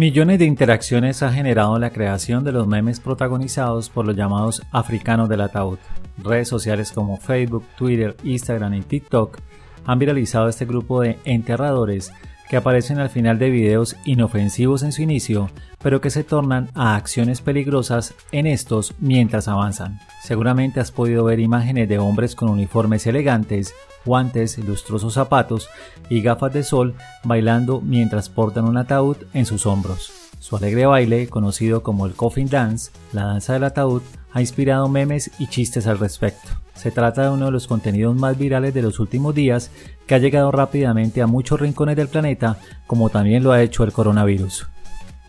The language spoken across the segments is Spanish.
Millones de interacciones ha generado la creación de los memes protagonizados por los llamados africanos del ataúd. Redes sociales como Facebook, Twitter, Instagram y TikTok han viralizado este grupo de enterradores que aparecen al final de videos inofensivos en su inicio, pero que se tornan a acciones peligrosas en estos mientras avanzan. Seguramente has podido ver imágenes de hombres con uniformes elegantes, guantes, lustrosos zapatos y gafas de sol bailando mientras portan un ataúd en sus hombros. Su alegre baile, conocido como el Coffin Dance, la danza del ataúd, ha inspirado memes y chistes al respecto. Se trata de uno de los contenidos más virales de los últimos días que ha llegado rápidamente a muchos rincones del planeta, como también lo ha hecho el coronavirus.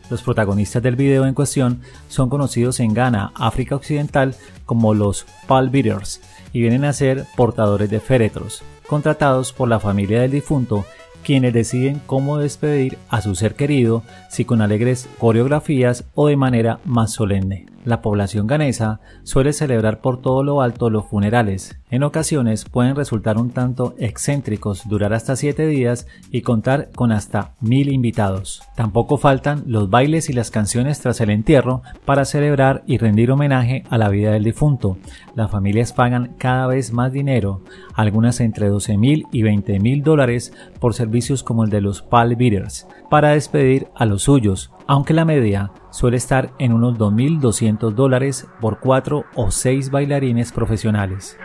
Los protagonistas del video en cuestión son conocidos en Ghana, África Occidental, como los Beaters y vienen a ser portadores de féretros, contratados por la familia del difunto quienes deciden cómo despedir a su ser querido, si con alegres coreografías o de manera más solemne. La población ganesa suele celebrar por todo lo alto los funerales. En ocasiones pueden resultar un tanto excéntricos, durar hasta 7 días y contar con hasta mil invitados. Tampoco faltan los bailes y las canciones tras el entierro para celebrar y rendir homenaje a la vida del difunto. Las familias pagan cada vez más dinero, algunas entre 12 mil y 20 mil dólares por servicios como el de los Pal Beaters, para despedir a los suyos, aunque la media suele estar en unos 2.200 dólares por 4 o 6 bailarines profesionales.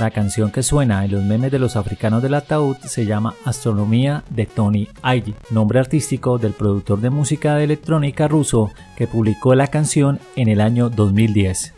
La canción que suena en los memes de los africanos del ataúd se llama Astronomía de Tony Aigi, nombre artístico del productor de música electrónica ruso que publicó la canción en el año 2010.